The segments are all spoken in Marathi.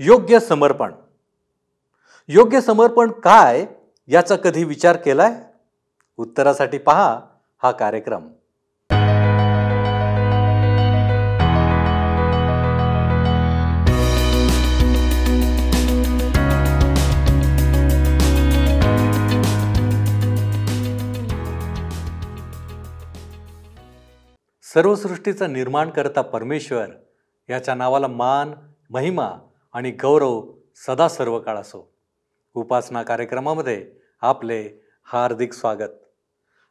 योग्य समर्पण. योग्य समर्पण काय याचा कधी विचार केलाय? उत्तरासाठी पहा हा कार्यक्रम. सर्वसृष्टीचा निर्माण करता परमेश्वर याच्या नावाला मान महिमा आणि गौरव सदा सर्व काळ असो. उपासना कार्यक्रमामध्ये आपले हार्दिक स्वागत.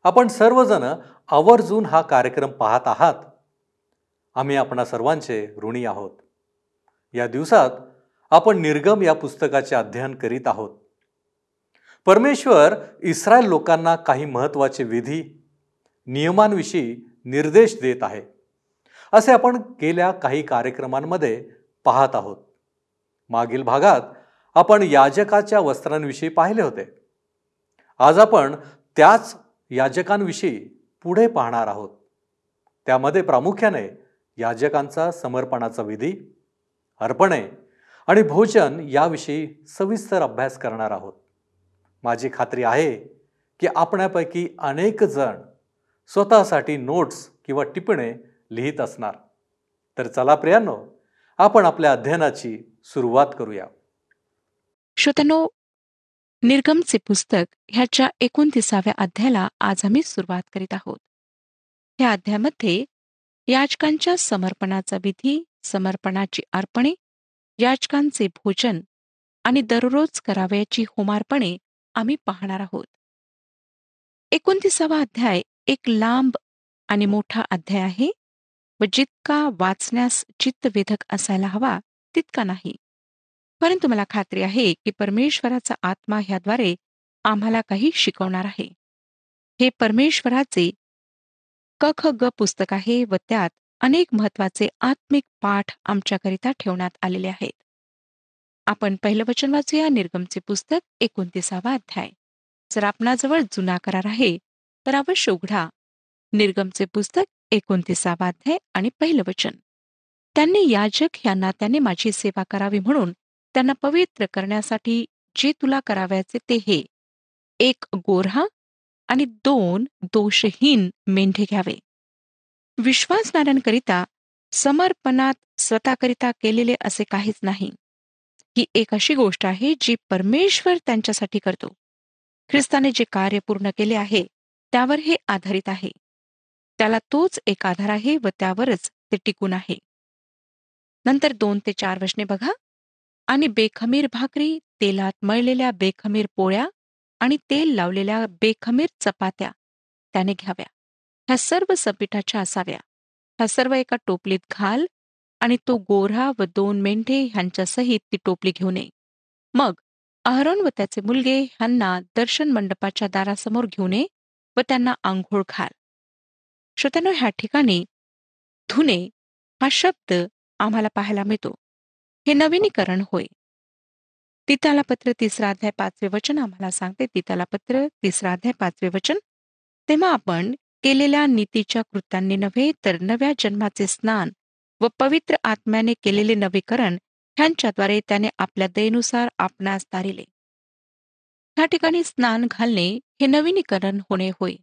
आपण सर्वजण आवर्जून हा कार्यक्रम पाहत आहात. आम्ही आपणा सर्वांचे ऋणी आहोत. या दिवसात आपण निर्गम या पुस्तकाचे अध्ययन करीत आहोत. परमेश्वर इस्रायल लोकांना काही महत्त्वाचे विधी नियमांविषयी निर्देश देत आहे. असे आपण गेल्या काही कार्यक्रमांमध्ये पाहत आहोत. मागील भागात आपण याजकाच्या वस्त्रांविषयी पाहिले होते. आज आपण त्याच याजकांविषयी पुढे पाहणार आहोत. त्यामध्ये प्रामुख्याने याजकांचा समर्पणाचा विधी अर्पणे आणि भोजन याविषयी सविस्तर अभ्यास करणार आहोत. माझी खात्री आहे की आपणापैकी अनेक जण स्वतःसाठी नोट्स किंवा टिपणे लिहित असणार. तर चला प्रियांनो आपण आपल्या अध्ययनाची सुरुवात करूया. श्रोतनो निर्गमचे पुस्तक ह्याच्या एकोणतीसाव्या अध्यायाला आज आम्ही सुरुवात करीत आहोत. या अध्यायामध्ये याचकांच्या समर्पणाचा विधी समर्पणाची अर्पणे याचकांचे भोजन आणि दररोज करावयाची होमार्पणे आम्ही पाहणार आहोत. एकोणतीसावा अध्याय एक लांब आणि मोठा अध्याय आहे. व जितका वाचण्यास चित्तवेधक असायला हवा तितका नाही. परंतु मला खात्री आहे की परमेश्वराचा आत्मा ह्याद्वारे आम्हाला काही शिकवणार आहे. हे परमेश्वराचे क ख ग पुस्तक आहे व त्यात अनेक महत्त्वाचे आत्मिक पाठ आमच्याकरिता ठेवण्यात आलेले आहेत. आपण पहिलं वचन वाचूया निर्गमचे पुस्तक एकोणतीसावा अध्याय. जर आपणाजवळ जुना करार आहे तर अवश्य उघडा. निर्गमचे पुस्तक एकोणतीसावा अध्याय आणि पहिलं वचन. त्यांनी याजक यांना नात्याने माझी सेवा करावी म्हणून त्यांना पवित्र करण्यासाठी जे तुला करावयाचे ते हे. एक गोरहा आणि दोन दोषहीन मेंढे घ्यावे. विश्वासणाऱ्यांकरिता समर्पणात स्वतःकरिता केलेले असे काहीच नाही. ही एक अशी गोष्ट आहे जी परमेश्वर त्यांच्यासाठी करतो. ख्रिस्ताने जे कार्य पूर्ण केले आहे त्यावर हे आधारित आहे. त्याला तोच एक आधार आहे व त्यावरच ते टिकून आहे. नंतर दोन ते चार वशने बघा. आणि बेखमीर भाकरी तेलात मळलेल्या बेखमीर पोळ्या आणि तेल लावलेल्या बेखमीर चपात्या त्याने घ्याव्या. ह्या सर्व सपिठाच्या असाव्या. ह्या सर्व एका टोपलीत घाल आणि तो गोरा व दोन मेंढे ह्यांच्यासहित ती टोपली घेऊन ये. मग अहरोन व त्याचे मुलगे ह्यांना दर्शन मंडपाच्या दारासमोर घेऊन ये व त्यांना आंघोळ घाल. श्रोत्यानो ह्या ठिकाणी धुने हा शब्द आम्हाला पाहायला मिळतो. हे नवीनीकरण होय. तिताला पत्र तिसरा अध्याय पाचवे वचन आम्हाला सांगते. तिताला पत्र तिसरा अध्याय पाचवे वचन. तेव्हा आपण केलेल्या नीतीच्या कृत्यांनी नव्हे तर नव्या जन्माचे स्नान व पवित्र आत्म्याने केलेले नवीकरण ह्यांच्याद्वारे त्याने आपल्या दयेनुसार आपणास तारिले ह्या ठिकाणी स्नान घालणे हे नवीनीकरण होणे होय.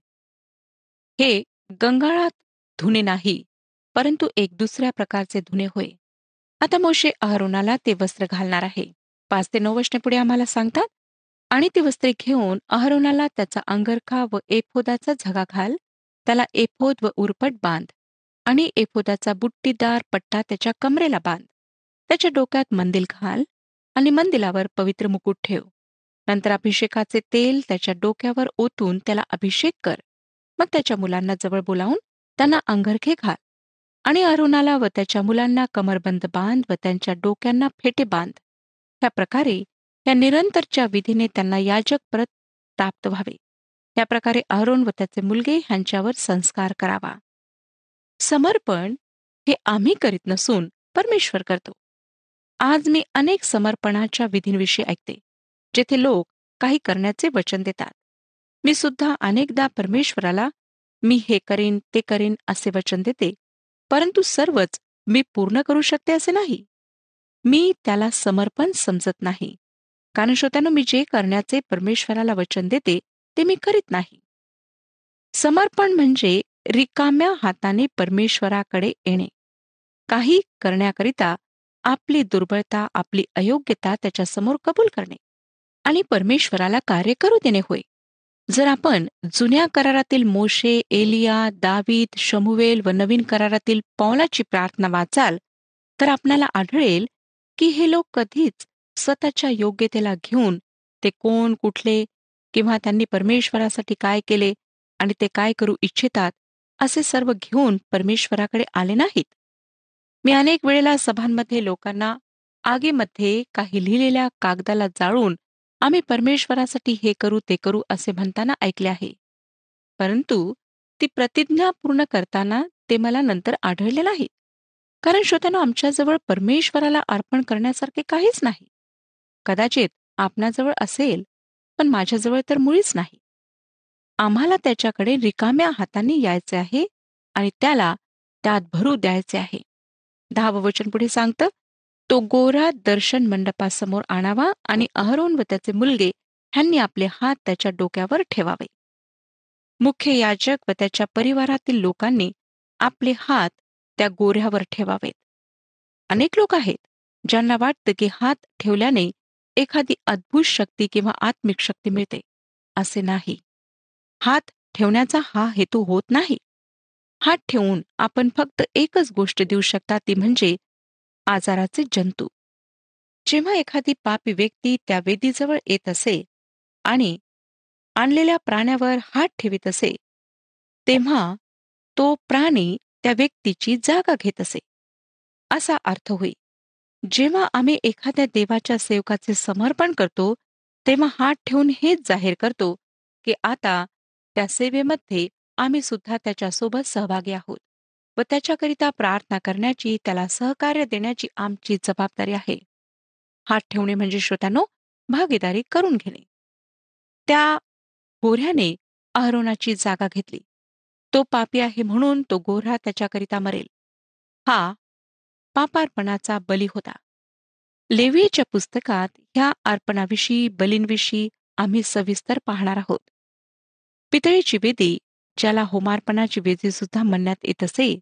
हे गंगाळात धुणे नाही परंतु एक दुसऱ्या प्रकारचे धुणे होय. आता मोशे अहरोनाला ते वस्त्र घालणार आहे. पाच ते नऊ वर्षने पुढे आम्हाला सांगतात. आणि ती वस्त्रे घेऊन अहरोनाला त्याचा अंगरखा व एफोदाचा झगा घाल त्याला एफोद व उरपट बांध आणि एफोदाचा बुट्टीदार पट्टा त्याच्या कमरेला बांध. त्याच्या डोक्यात मंदिल घाल आणि मंदिलावर पवित्र मुकुट ठेव. नंतर अभिषेकाचे तेल त्याच्या डोक्यावर ओतून त्याला अभिषेक कर. मग त्याच्या मुलांना जवळ बोलावून त्यांना अंगरखे घाल आणि अरुणाला व त्याच्या मुलांना कमरबंद बांध व त्यांच्या डोक्यांना फेटे बांध. ह्या प्रकारे या निरंतरच्या विधीने त्यांना याजक परत प्राप्त व्हावे. या प्रकारे अरुण व त्याचे मुलगे ह्यांच्यावर संस्कार करावा. समर्पण हे आम्ही करीत नसून परमेश्वर करतो. आज मी अनेक समर्पणाच्या विधींविषयी ऐकते जेथे लोक काही करण्याचे वचन देतात. मी सुद्धा अनेकदा परमेश्वराला मी हे करीन ते करीन असे वचन देते परंतु सर्वच मी पूर्ण करू शकते असे नाही. मी त्याला समर्पण समजत नाही. कारण श्रोत्यानं मी जे करण्याचे परमेश्वराला वचन देते ते मी करीत नाही. समर्पण म्हणजे रिकाम्या हाताने परमेश्वराकडे येणे. काही करण्याकरिता आपली दुर्बळता आपली अयोग्यता त्याच्यासमोर कबूल करणे आणि परमेश्वराला कार्य करू देणे होय. जर आपण जुन्या करारातील मोशे एलिया दावीद शमुवेल व नवीन करारातील पौलाची प्रार्थना वाचाल तर आपल्याला आढळेल की हे लोक कधीच स्वतःच्या योग्यतेला घेऊन ते कोण कुठले किंवा त्यांनी परमेश्वरासाठी काय केले आणि ते काय करू इच्छितात असे सर्व घेऊन परमेश्वराकडे आले नाहीत? मी अनेक वेळेला सभांमध्ये लोकांना आगीमध्ये काही लिहिलेल्या कागदाला जाळून आम्ही परमेश्वरासाठी हे करू ते करू असे म्हणताना ऐकले आहे. परंतु ती प्रतिज्ञा पूर्ण करताना ते मला नंतर आढळले नाही कारण श्रोत्यानं आमच्याजवळ परमेश्वराला अर्पण करण्यासारखे काहीच नाही. कदाचित आपणाजवळ असेल पण माझ्याजवळ तर मुळीच नाही. आम्हाला त्याच्याकडे रिकाम्या हाताने यायचे आहे आणि त्याला त्यात भरू द्यायचे आहे. दहावं वचन पुढे सांगतं तो गोरा दर्शन मंडपासमोर आणावा आणि अहरोन व त्याचे मुलगे ह्यांनी आपले हात त्याच्या डोक्यावर ठेवावे. मुख्य याजक व त्याच्या परिवारातील लोकांनी आपले हात त्या गोऱ्यावर ठेवावेत. अनेक लोक आहेत ज्यांना वाटतं की हात ठेवल्याने एखादी अद्भुत शक्ती किंवा आत्मिक शक्ती मिळते असे नाही. हात ठेवण्याचा हा हेतू होत नाही. हात ठेवून आपण फक्त एकच गोष्ट देऊ शकता ती म्हणजे आजाराचे जंतू. जेव्हा एखादी पापी व्यक्ती त्या वेदीजवळ येत असे आणि आणलेल्या प्राण्यावर हात ठेवित असे तेव्हा तो प्राणी त्या व्यक्तीची जागा घेत असे. असा अर्थ होई जेव्हा आम्ही एखाद्या देवाच्या सेवकाचे समर्पण करतो तेव्हा हात ठेवून हेच जाहीर करतो की आता त्या सेवेमध्ये आम्ही सुद्धा त्याच्यासोबत सहभागी आहोत. व त्याच्याकरिता प्रार्थना करण्याची त्याला सहकार्य देण्याची आमची जबाबदारी आहे. हात ठेवणे म्हणजे श्रोत्यानो भागीदारी करून घेणे. त्या गोऱ्याने अहरोनाची जागा घेतली. तो पापी आहे म्हणून तो गोऱ्हा त्याच्याकरिता मरेल. हा पापार्पणाचा बली होता. लेवीच्या पुस्तकात ह्या अर्पणाविषयी बलींविषयी आम्ही सविस्तर पाहणार आहोत. पितळीची वेदी ज्याला होमार्पणाची वेदी सुद्धा म्हणण्यात येत असे.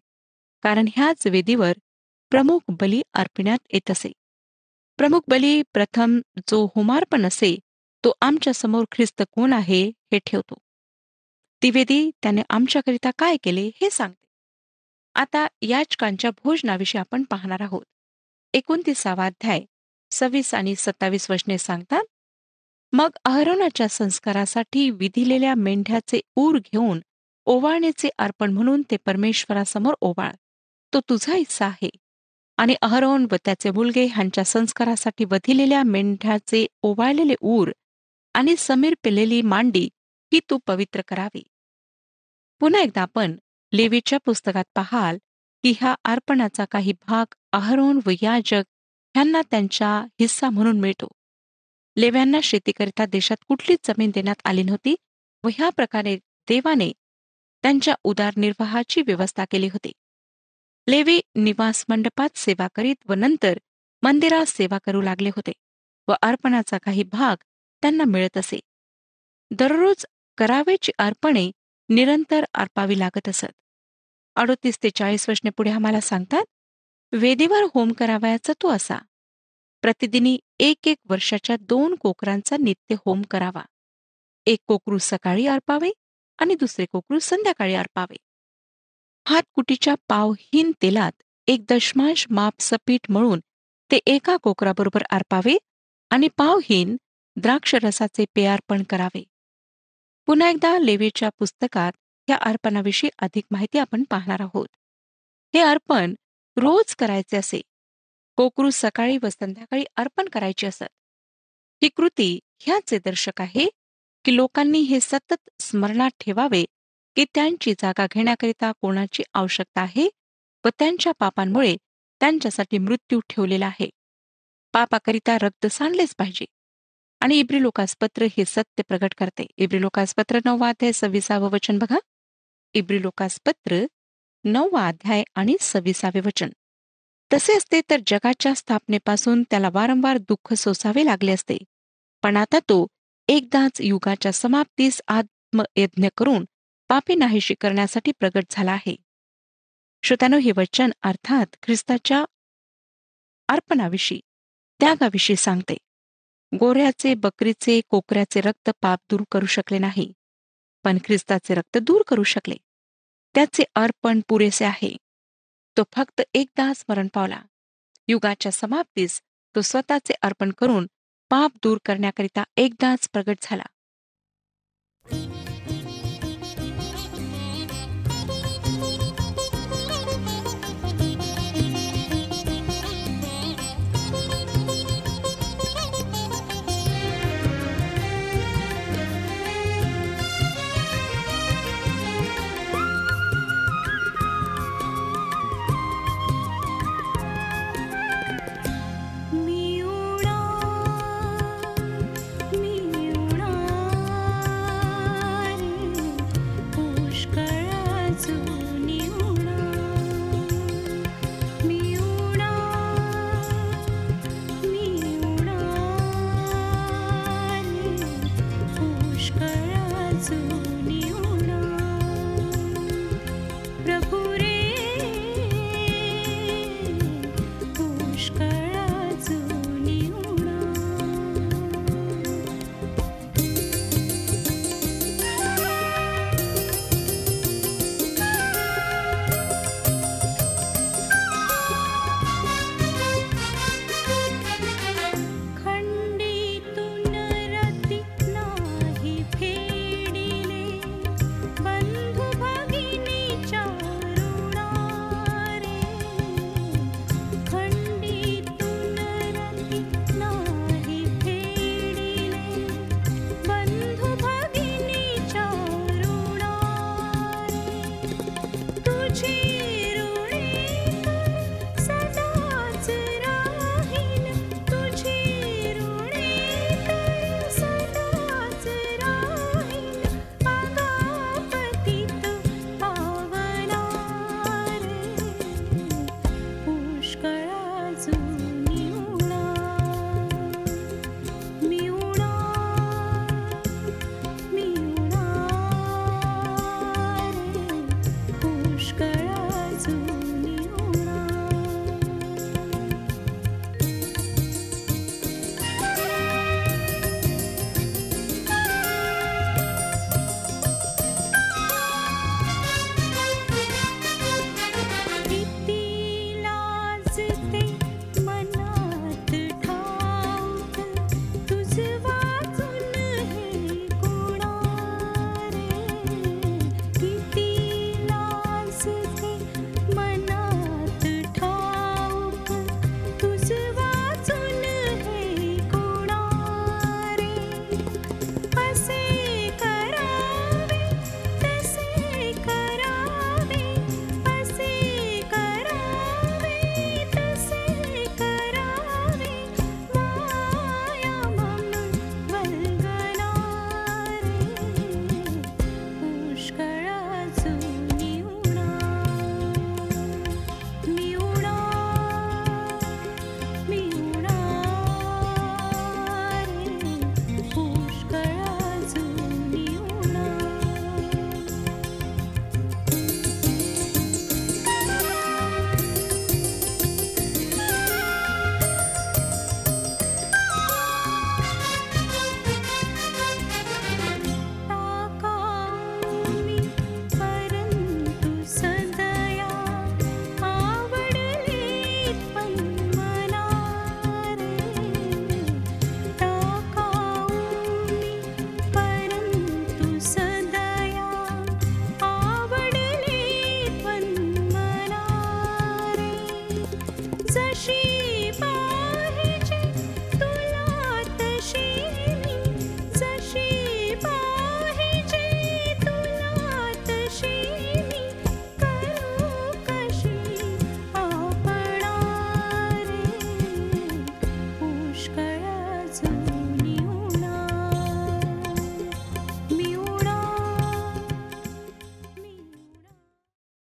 कारण ह्याच वेदीवर प्रमुख बली अर्पण्यात येत असे. प्रमुख बली प्रथम जो होमार्पण असे तो आमच्यासमोर ख्रिस्त कोण आहे हे ठेवतो. ती वेदी त्याने आमच्याकरिता काय केले हे सांगते. आता याचकांच्या भोजनाविषयी आपण पाहणार आहोत. एकोणतीसावा अध्याय सव्वीस आणि सत्तावीस वचने सांगतात मग अहरोनाच्या संस्कारासाठी विधिलेल्या मेंढ्याचे ऊर घेऊन ओवाळण्याचे अर्पण म्हणून ते परमेश्वरासमोर ओवाळ. तो तुझा हिस्सा आहे. आणि अहरोन व त्याचे मुलगे ह्यांच्या संस्कारासाठी वधिलेल्या मेंढ्याचे ओवाळलेले ऊर आणि समीर पेलेली मांडी ही तू पवित्र करावी. पुन्हा एकदा आपण लेवीच्या पुस्तकात पाहाल की ह्या अर्पणाचा काही भाग अहरोन व याजक ह्यांना त्यांच्या हिस्सा म्हणून मिळतो. लेव्यांना शेतीकरिता देशात कुठलीच जमीन देण्यात आली नव्हती व ह्या प्रकारे देवाने त्यांच्या उदारनिर्वाहाची व्यवस्था केली होती. लेवी निवास मंडपात सेवा करीत व नंतर मंदिरात सेवा करू लागले होते व अर्पणाचा काही भाग त्यांना मिळत असे. दररोज करावेची अर्पणे निरंतर अर्पावी लागत असत. अडोतीस ते चाळीस वर्षने पुढे आम्हाला सांगतात वेदीवर होम करावयाचा तो असा. प्रतिदिनी एक एक वर्षाच्या दोन कोकरांचा नित्य होम करावा. एक कोकरू सकाळी अर्पावे आणि दुसरे कोकरू संध्याकाळी अर्पावे हातकुटीच्या पावहीन तेलात एक दशमांश माप सपीट मळून ते एका कोकराबरोबर अर्पावे आणि पावहीन द्राक्षरसाचे पेयार्पण करावे. पुन्हा एकदा लेवीच्या पुस्तकात या अर्पणाविषयी अधिक माहिती आपण पाहणार आहोत. हे अर्पण रोज करायचे असे. कोकरू सकाळी व संध्याकाळी अर्पण करायचे असत. ही कृती ह्याचे दर्शक आहे की लोकांनी हे सतत स्मरणात ठेवावे की त्यांची जागा घेण्याकरिता कोणाची आवश्यकता आहे व त्यांच्या पापांमुळे त्यांच्यासाठी मृत्यू ठेवलेला आहे. पापाकरिता रक्त सांडलेच पाहिजे. आणि इब्री लोकासपत्र हे सत्य प्रकट करते. इब्री लोकासपत्र नववा अध्याय सव्वीसावं वचन बघा. इब्री लोकासपत्र नववा अध्याय आणि सव्वीसावे वचन. तसे असते तर जगाच्या स्थापनेपासून त्याला वारंवार दुःख सोसावे लागले असते. पण आता तो एकदाच युगाच्या समाप्तीस आत्मयज्ञ करून पापी नाहीशी करण्यासाठी प्रगट झाला आहे. श्रोत्यानो हे वचन अर्थात ख्रिस्ताच्या अर्पणाविषयी त्यागाविषयी सांगते. गोऱ्याचे बकरीचे कोकऱ्याचे रक्त पाप दूर करू शकले नाही पण ख्रिस्ताचे रक्त दूर करू शकले. त्याचे अर्पण पुरेसे आहे. तो फक्त एकदा स्मरण पावला. युगाच्या समाप्तीस तो स्वतःचे अर्पण करून पाप दूर करण्याकरिता एकदाच प्रगट झाला.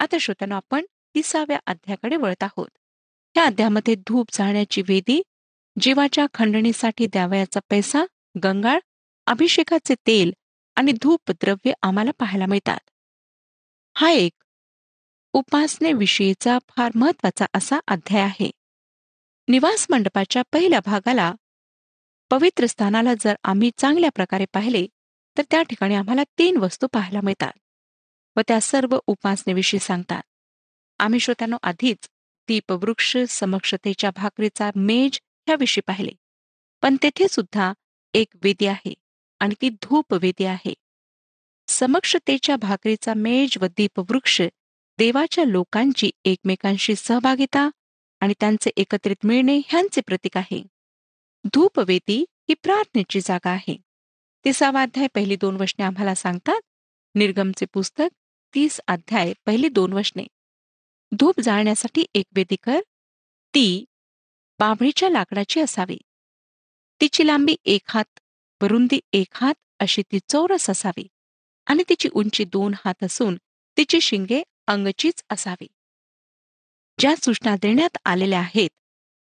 आता श्रोत्यानो आपण तिसाव्या अध्याकडे वळत आहोत. या अध्यामध्ये धूप जाण्याची वेदी जीवाच्या खंडणीसाठी द्यावयाचा पैसा गंगाळ अभिषेकाचे तेल आणि धूप द्रव्य आम्हाला पाहायला मिळतात. हा एक उपासनेविषयीचा फार महत्त्वाचा असा अध्याय आहे. निवास मंडपाच्या पहिल्या भागाला पवित्र स्थानाला जर आम्ही चांगल्या प्रकारे पाहिले तर त्या ठिकाणी आम्हाला तीन वस्तू पाहायला मिळतात व त्या सर्व उपासनेविषयी सांगतात. आम्ही श्रोत्यानो आधीच दीपवृक्ष समक्षतेच्या भाकरीचा मेज ह्याविषयी पाहिले. पण तेथे सुद्धा एक वेदी आहे आणि ती धूप वेदी आहे. समक्षतेच्या भाकरीचा मेज व दीपवृक्ष देवाच्या लोकांची एकमेकांशी सहभागिता आणि त्यांचे एकत्रित मिळणे ह्यांचे प्रतीक आहे. धूपवेदी ही प्रार्थनेची जागा आहे. तिसावा अध्याय पहिली दोन वशने आम्हाला सांगतात. निर्गमचे पुस्तक तीस अध्याय पहिली दोन वशने धूप जाळण्यासाठी एक वेदी कर. ती बाभळीच्या लाकडाची असावी. तिची लांबी एक हात रुंदी एक हात अशी ती चौरस असावी. आणि तिची उंची दोन हात असून तिची शिंगे अंगचीच असावी. ज्या सूचना देण्यात आलेल्या आहेत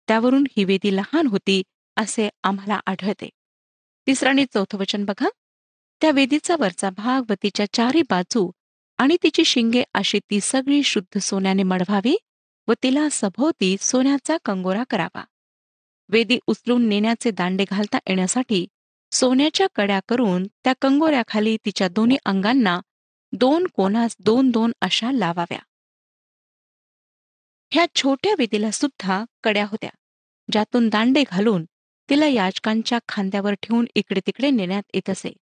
त्यावरून ही वेदी लहान होती असे आम्हाला आढळते. तिसरं आणि चौथं वचन बघा. त्या वेदीचा वरचा भाग व तिच्या चारी बाजू आणि तिची शिंगे अशी ती सगळी शुद्ध सोन्याने मढवावी व तिला सभोवती सोन्याचा कंगोरा करावा. वेदी उचलून नेण्याचे दांडे घालता येण्यासाठी सोन्याच्या कड्या करून त्या कंगोऱ्याखाली तिच्या दोन्ही अंगांना दोन कोणास दोन दोन अशा लावाव्या. ह्या छोट्या वेदीला सुद्धा कड्या होत्या. ज्यातून दांडे घालून तिला याचकांच्या खांद्यावर ठेवून इकडे तिकडे नेण्यात येत असे.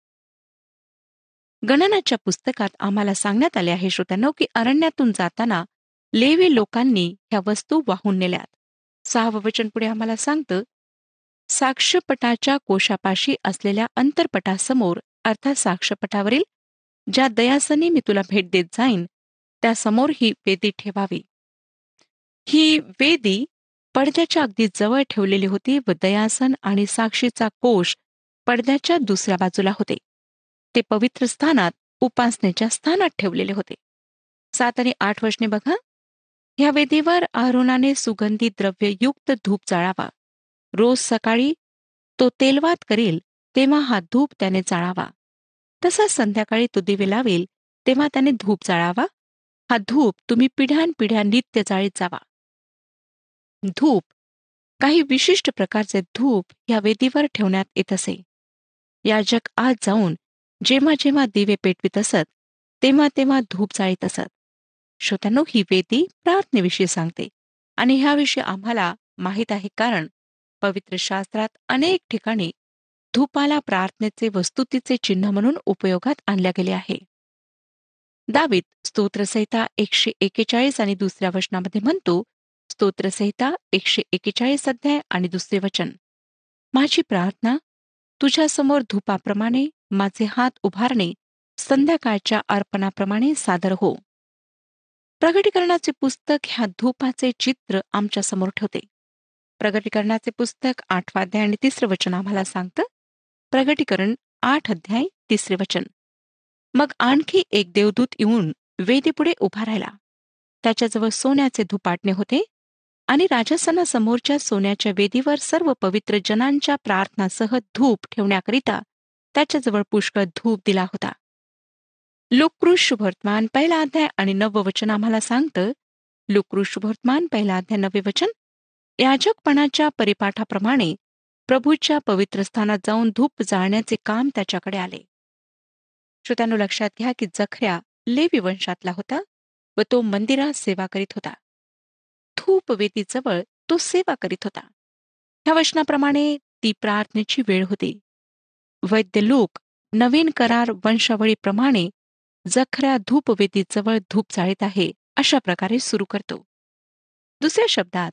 गणनाच्या पुस्तकात आम्हाला सांगण्यात आले आहे श्रोत्यानो की अरण्यातून जाताना लेवी लोकांनी ह्या वस्तू वाहून नेल्यात. सहावं वचन पुढे आम्हाला सांगतं साक्षपटाच्या कोशापाशी असलेल्या अंतरपटासमोर अर्थात साक्षपटावरील ज्या दयासनी मी तुला भेट देत जाईन त्यासमोर ही वेदी ठेवावी. ही वेदी पडद्याच्या अगदी जवळ ठेवलेली होती व दयासन आणि साक्षीचा कोश पडद्याच्या दुसऱ्या बाजूला होते. ते पवित्र स्थानात उपासनेच्या स्थानात ठेवलेले होते. सात आणि आठ वचने बघा. ह्या वेदीवर आरोनाने सुगंधी द्रव्ययुक्त धूप जाळावा. रोज सकाळी तो तेलवात करील तेव्हा हा धूप त्याने जाळावा. तसा संध्याकाळी तो दिवे लावेल तेव्हा त्याने धूप जाळावा. हा धूप तुम्ही पिढ्यानपिढ्या नित्य जाळीत जावा. धूप. काही विशिष्ट प्रकारचे धूप या वेदीवर ठेवण्यात येत असे. याजक आज जाऊन जेव्हा जेव्हा दिवे पेटवित असत तेव्हा तेव्हा धूप जाळीत असत. श्रोत्यानो ही वेदी प्रार्थनेविषयी सांगते आणि ह्याविषयी आम्हाला माहीत आहे कारण पवित्र शास्त्रात अनेक ठिकाणी धूपाला प्रार्थनेचे वस्तुतीचे चिन्ह म्हणून उपयोगात आणल्या गेले आहे. दावीत स्तोत्रसहिता एकशे एकेचाळीस आणि दुसऱ्या वचनामध्ये म्हणतो स्तोत्रसहिता एकशे एकेचाळीस अध्याय आणि दुसरे वचन. माझी प्रार्थना तुझ्यासमोर धूपाप्रमाणे माझे हात उभारणे संध्याकाळच्या अर्पणाप्रमाणे सादर हो. प्रगटीकरणाचे पुस्तक ह्या धूपाचे चित्र आमच्यासमोर ठेवते. प्रगटीकरणाचे पुस्तक आठवा अध्याय आणि तिसरे वचन आम्हाला सांगतं प्रगटीकरण आठ अध्याय तिसरे वचन. मग आणखी एक देवदूत येऊन वेदीपुढे उभा राहिला. त्याच्याजवळ सोन्याचे धुपाटणे होते आणि राजसनासमोरच्या सोन्याच्या वेदीवर सर्व पवित्र जनांच्या प्रार्थनासह धूप ठेवण्याकरिता त्याच्याजवळ पुष्कळ धूप दिला होता. लुकृष शुभवर्तमान पहिला अध्याय आणि नववचन वचन आम्हाला सांगतं लुकृष वर्तमान पहिला अध्याय नवे वचन याजकपणाच्या परिपाठाप्रमाणे प्रभूच्या पवित्र स्थानात जाऊन धूप जाळण्याचे काम त्याच्याकडे आले. श्रोत्यानो लक्षात घ्या की जखऱ्या लेवी वंशातला होता व तो मंदिरात सेवा करीत होता. धूप वेदीजवळ तो सेवा करीत होता. ह्या वचनाप्रमाणे ती प्रार्थनेची वेळ होती. वैद्य लोक नवीन करार वंशावळीप्रमाणे जखऱ्या धूपवेदीजवळ धूप जाळीत आहे अशा प्रकारे सुरू करतो. दुसऱ्या शब्दात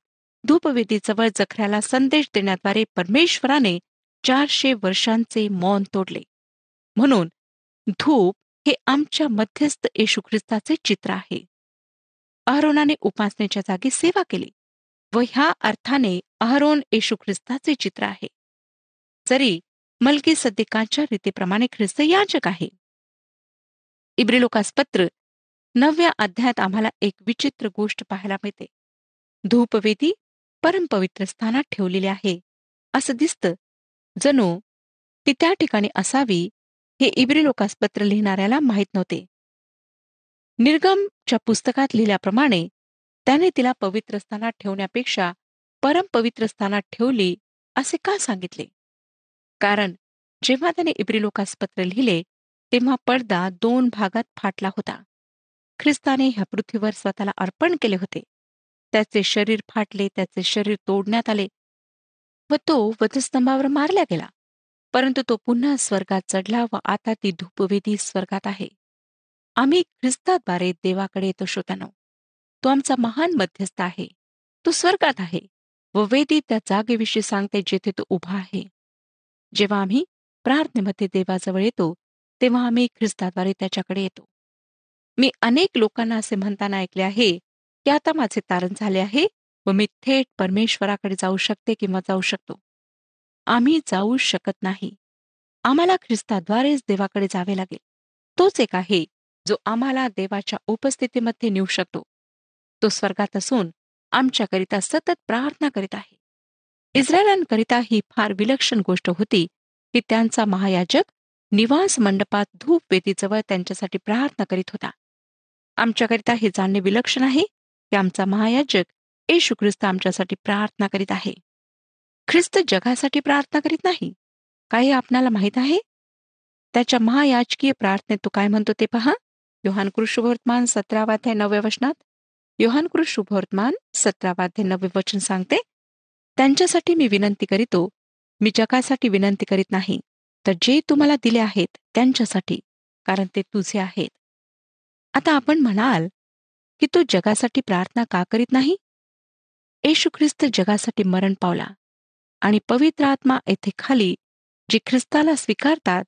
धूपवेदीजवळ जखऱ्याला संदेश देण्याद्वारे परमेश्वराने चारशे वर्षांचे मौन तोडले. म्हणून धूप हे आमच्या मध्यस्थ येशू ख्रिस्ताचे चित्र आहे. अहरोनाने उपासनेच्या जागी सेवा केली व ह्या अर्थाने अहरोन येशू ख्रिस्ताचे चित्र आहे. जरी मलकी सद्दिकांच्या रीतीप्रमाणे ख्रिस्त याजक आहे. इब्रिलोकास पत्र नवव्या अध्यायात आम्हाला एक विचित्र गोष्ट पाहायला मिळते. धूपवेदी परमपवित्र स्थानात ठेवलेली आहे. असं दिसतं जणू ती त्या ठिकाणी असावी हे इब्रिलोकास पत्र लिहिणाऱ्याला माहीत नव्हते. निर्गमच्या पुस्तकात लिहिल्याप्रमाणे त्याने तिला पवित्र स्थानात ठेवण्यापेक्षा परमपवित्र स्थानात ठेवली असे का सांगितले? कारण जेव्हा त्याने इब्री लोकास पत्र लिहिले तेव्हा पडदा दोन भागात फाटला होता. ख्रिस्ताने ह्या पृथ्वीवर स्वतःला अर्पण केले होते. त्याचे शरीर फाटले त्याचे शरीर तोडण्यात आले व तो वधस्तंभावर मारला गेला. परंतु तो पुन्हा स्वर्गात चढला व आता ती धूपवेदी स्वर्गात आहे. आम्ही ख्रिस्ताद्वारे देवाकडे येतो श्रोतानो तो आमचा महान मध्यस्थ आहे. तो स्वर्गात आहे व वेदी त्या जागेविषयी सांगते जेथे तो उभा आहे. जेव्हा आम्ही प्रार्थनेमध्ये देवाजवळ येतो तेव्हा आम्ही ख्रिस्ताद्वारे त्याच्याकडे येतो. मी अनेक लोकांना असे म्हणताना ऐकले आहे की आता माझे तारण झाले आहे व मी थेट परमेश्वराकडे जाऊ शकते किंवा जाऊ शकतो. आम्ही जाऊ शकत नाही. आम्हाला ख्रिस्ताद्वारेच देवाकडे जावे लागेल. तोच एक आहे जो आम्हाला देवाच्या उपस्थितीमध्ये नेऊ शकतो तो स्वर्गात असून आमच्याकरिता सतत प्रार्थना करीत आहे. इस्रायलांकरिता ही फार विलक्षण गोष्ट होती की त्यांचा महायाजक निवास मंडपात धूप वेदीजवळ त्यांच्यासाठी प्रार्थना करीत होता. आमच्याकरिता हे जाणणे विलक्षण आहे की आमचा महायाजक येशू ख्रिस्त आमच्यासाठी प्रार्थना करीत आहे. ख्रिस्त जगासाठी प्रार्थना करीत नाही. काही आपणाला माहीत आहे? त्याच्या महायाजकीय प्रार्थनेत तो काय म्हणतो ते पहा. योहान कृष्णवर्तमान सतरावाध्याय नवव्या वचनात? योहान कृष्णवर्तमान सतरावाध्याय नववे वचन सांगते त्यांच्यासाठी मी विनंती करीतो मी जगासाठी विनंती करीत नाही तर जे तुम्हाला दिले आहेत त्यांच्यासाठी कारण ते तुझे आहेत. आता आपण म्हणाल की तो जगासाठी प्रार्थना का करीत नाही? येशू ख्रिस्त जगासाठी मरण पावला आणि पवित्र आत्मा येथे खाली जे ख्रिस्ताला स्वीकारतात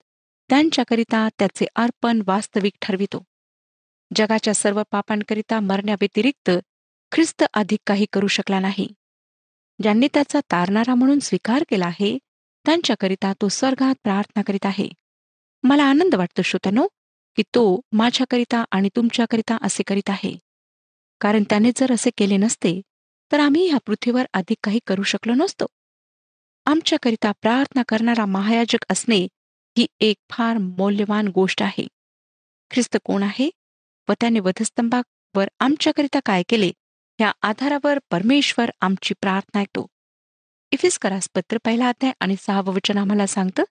त्यांच्याकरिता त्याचे अर्पण वास्तविक ठरवितो. जगाच्या सर्व पापांकरिता मरण्याव्यतिरिक्त ख्रिस्त अधिक काही करू शकला नाही. ज्यांनी त्याचा तारणारा म्हणून स्वीकार केला आहे त्यांच्याकरिता तो स्वर्गात प्रार्थना करीत आहे. मला आनंद वाटतो श्रोतनो की तो माझ्याकरिता आणि तुमच्याकरिता असे करीत आहे. कारण त्याने जर असे केले नसते तर आम्ही ह्या पृथ्वीवर अधिक काही करू शकलो नसतो. आमच्याकरिता प्रार्थना करणारा महायाजक असणे ही एक फार मौल्यवान गोष्ट आहे. ख्रिस्त कोण आहे? व त्याने वधस्तंभावर आमच्याकरिता काय केले या आधारावर परमेश्वर आमची प्रार्थना ऐकतो. इफिस करास पत्र पहिला अध्याय आणि सहावं वचन आम्हाला सांगतं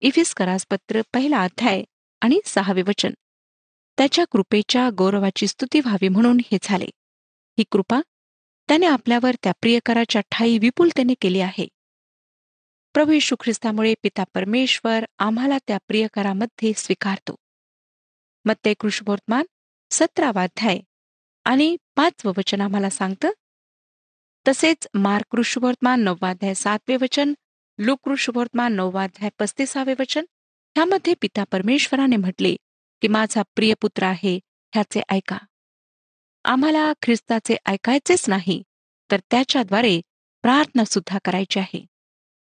इफिस करास पत्र पहिला अध्याय आणि सहावे वचन. त्याच्या कृपेच्या गौरवाची स्तुती व्हावी म्हणून हे झाले. ही कृपा त्याने आपल्यावर त्या प्रियकराच्या ठाई विपुलतेने केली आहे. प्रभू येशू ख्रिस्तामुळे पिता परमेश्वर आम्हाला त्या प्रियकरामध्ये स्वीकारतो. मग ते कृष्णवर्तमान सतरावाध्याय आणि पाचवं वचन आम्हाला सांगतं तसेच मार्क ऋषुवर्तमान नववाध्याय सातवे वचन लुक ऋषुवर्तमान नववाध्याय पस्तीसावे वचन ह्यामध्ये पिता परमेश्वराने म्हटले की माझा प्रिय पुत्र आहे ह्याचे ऐका. आम्हाला ख्रिस्ताचे ऐकायचेच नाही तर त्याच्याद्वारे प्रार्थना सुद्धा करायची आहे.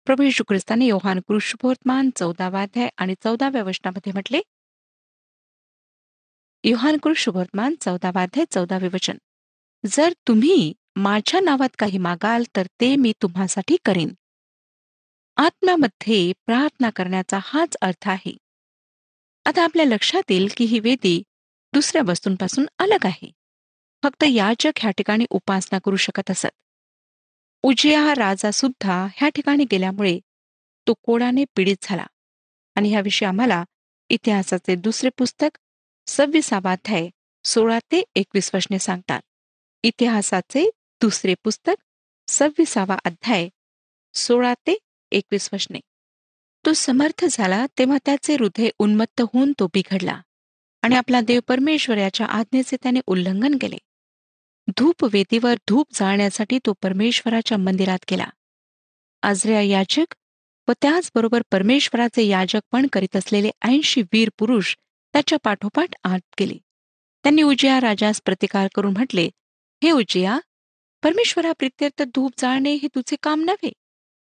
प्रभू येशू ख्रिस्ताने योहान कृष्णभोर्तमान चौदावाध्याय आणि चौदाव्या वचनामध्ये म्हटले योहान चौदा चौदावाध्याय चौदावे वचन. जर तुम्ही माझ्या नावात काही मागाल तर ते मी तुम्हासाठी करेन. आत्म्यामध्ये प्रार्थना करण्याचा हाच अर्थ आहे. आता आपल्या लक्षात येईल की ही वेदी दुसऱ्या वस्तूंपासून अलग आहे. फक्त याचक ह्या ठिकाणी उपासना करू शकत असत. उजिया राजा सुद्धा ह्या ठिकाणी गेल्यामुळे तो कोडाने पीडित झाला. आणि ह्याविषयी आम्हाला इतिहासाचे दुसरे पुस्तक सव्वीसावा अध्याय सोळा ते एकवीस वचने सांगतात. इतिहासाचे दुसरे पुस्तक सव्वीसावा अध्याय सोळा ते एकवीस वचने तो समर्थ झाला तेव्हा त्याचे हृदय उन्मत्त होऊन तो बिघडला आणि आपला देव परमेश्वर याच्या आज्ञेचे त्याने उल्लंघन केले. धूप वेदीवर धूप जाळण्यासाठी तो परमेश्वराच्या मंदिरात गेला. आजऱ्या याजक व त्याचबरोबर परमेश्वराचे याजक पण करीत असलेले ऐंशी वीर पुरुष त्याच्या पाठोपाठ आत गेले. त्यांनी उजिया राजास प्रतिकार करून म्हटले हे उजिया परमेश्वरा प्रित्यर्थ धूप जाळणे हे तुझे काम नव्हे.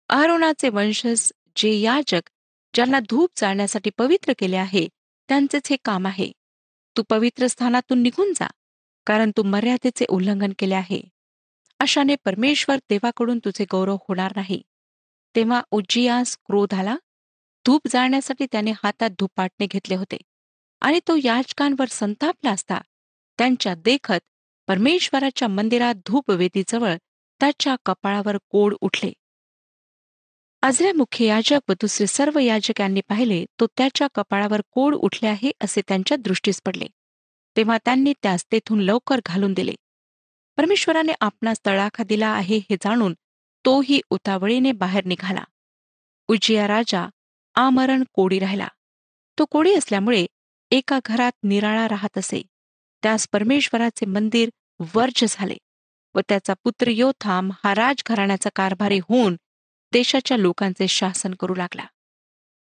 अहरोनाचे वंशज जे याजक ज्यांना धूप जाळण्यासाठी पवित्र केले आहे त्यांचेच हे काम आहे. तू पवित्र स्थानातून निघून जा कारण तू मर्यादेचे उल्लंघन केले आहे. अशाने परमेश्वर देवाकडून तुझे गौरव होणार नाही. तेव्हा उज्जियास क्रोध आला. धूप जाळण्यासाठी त्याने हातात धुपाटणे घेतले होते. आणि तो याचकांवर संतापला असता. त्यांच्या देखत परमेश्वराच्या मंदिरात धूपवेदीजवळ त्याच्या कपाळावर कोड उठले. आजऱ्या मुख्य याजक व दुसरे सर्व याजक यांनी पाहिले तो त्याच्या कपाळावर कोड उठले आहे असे त्यांच्या दृष्टीस पडले. तेव्हा त्यांनी त्यास तेथून लवकर घालून दिले. परमेश्वराने आपणास तळाखा दिला आहे हे जाणून तोही उतावळीने बाहेर निघाला. उजिया राजा आमरण कोडी राहिला. तो कोडी असल्यामुळे एका घरात निराळा राहत असे. त्यास परमेश्वराचे मंदिर वर्ज झाले व त्याचा पुत्र योथाम हा राजघराण्याचा कारभारी होऊन देशाच्या लोकांचे शासन करू लागला.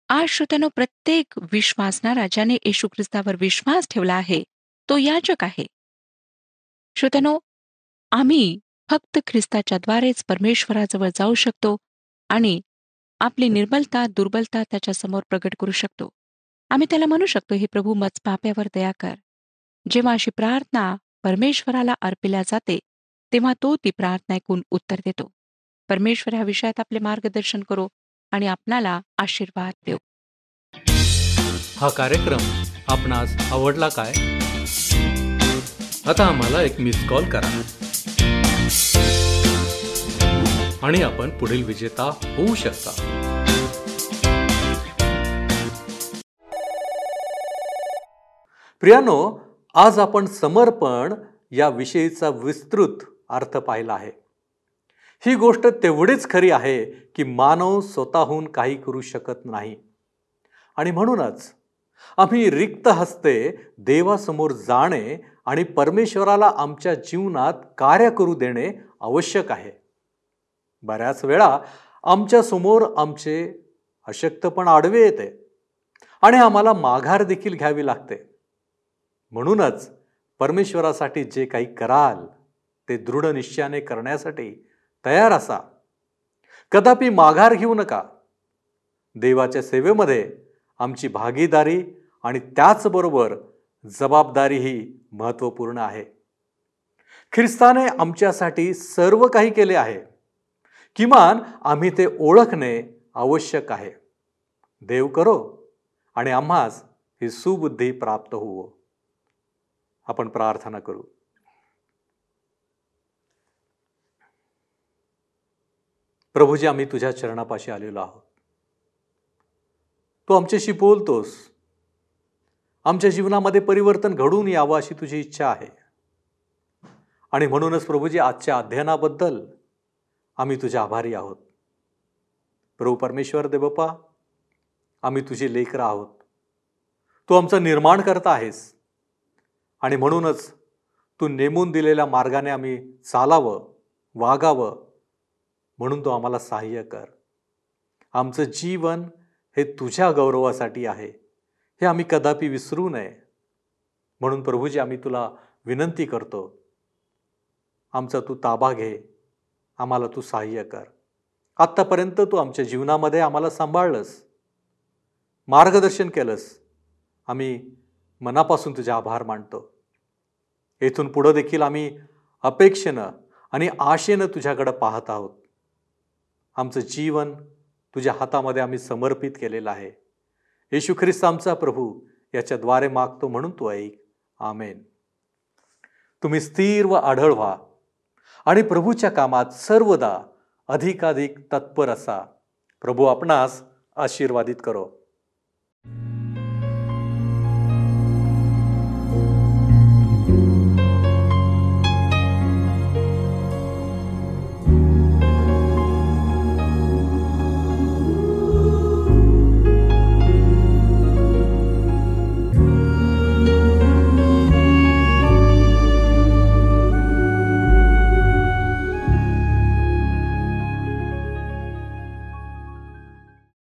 आज श्रोत्यानो प्रत्येक विश्वासणारा ज्याने येशू ख्रिस्तावर विश्वास ठेवला आहे तो याचक आहे. श्रोत्यानो आम्ही फक्त ख्रिस्ताच्या द्वारेच परमेश्वराजवळ जाऊ शकतो आणि आपली निर्बलता दुर्बलता त्याच्यासमोर प्रगट करू शकतो. आम्ही त्याला म्हणू शकतो हे प्रभू मच पाप्यावर दया कर. जेव्हा अशी प्रार्थना परमेश्वराला अर्पिल्या जाते तेव्हा तो ती प्रार्थना ऐकून उत्तर देतो. परमेश्वर ह्या विषयात आपले मार्गदर्शन करो आणि आपणाला आशीर्वाद देऊ. हा कार्यक्रम आपणास आवडला काय? आता आम्हाला एक मिस कॉल करा. आणि आपण पुढील विजेता होऊ शकता. प्रियानो आज आपण समर्पण या विषयीचा विस्तृत अर्थ पाहिला आहे. ही गोष्ट तेवढीच खरी आहे की मानव स्वतःहून काही करू शकत नाही. आणि म्हणूनच आम्ही रिक्त हस्ते देवासमोर जाणे आणि परमेश्वराला आमच्या जीवनात कार्य करू देणे आवश्यक आहे. बऱ्याच वेळा आमच्यासमोर आमचे अशक्तपण आडवे येते आणि आम्हाला माघार देखील घ्यावी लागते. म्हणूनच परमेश्वरासाठी जे काही कराल ते दृढ निश्चयाने करण्यासाठी तयार असा. कदापि माघार घेऊ नका. देवाच्या सेवेमध्ये आमची भागीदारी आणि त्याचबरोबर जबाबदारीही महत्त्वपूर्ण आहे. ख्रिस्ताने आमच्यासाठी सर्व काही केले आहे. किमान आम्ही ते ओळखणे आवश्यक आहे. देव करो आणि आम्हास ही सुबुद्धी प्राप्त होवो. आपण प्रार्थना करू. प्रभूजी आम्ही तुझ्या चरणापाशी आलेलो आहोत. तू आमच्याशी बोलतोस. आमच्या जीवनामध्ये परिवर्तन घडून यावं अशी तुझी इच्छा आहे. आणि म्हणूनच प्रभूजी आजच्या अध्ययनाबद्दल आम्ही तुझे आभारी आहोत. प्रभू परमेश्वर देवप्पा आम्ही तुझे लेकर आहोत. तू आमचं निर्माण करता आहेस. आणि म्हणूनच तू नेमून दिलेल्या मार्गाने आम्ही चालावं वागावं म्हणून तो आम्हाला सहाय्य कर. आमचं जीवन हे तुझ्या गौरवासाठी आहे. हे आम्ही कदापि विसरू नये. म्हणून प्रभूजी आम्ही तुला विनंती करतो. आमचा तू ताबा घे. आम्हाला तू सहाय्य कर. आत्तापर्यंत तू आमच्या जीवनामध्ये आम्हाला सांभाळलंस. मार्गदर्शन केलंस. आम्ही मनापासून तुझे आभार मानतो. येथून पुढं देखील आम्ही अपेक्षेनं आणि आशेनं तुझ्याकडं पाहत आहोत. आमचं जीवन तुझ्या हातामध्ये आम्ही समर्पित केलेलं आहे. येशू ख्रिस्त आमचा प्रभू याच्याद्वारे मागतो म्हणून तू ऐक. आमेन. तुम्ही स्थिर व आढळ व्हा आणि प्रभूच्या कामात सर्वदा अधिकाधिक तत्पर असा. प्रभू आपणास आशीर्वादित करो.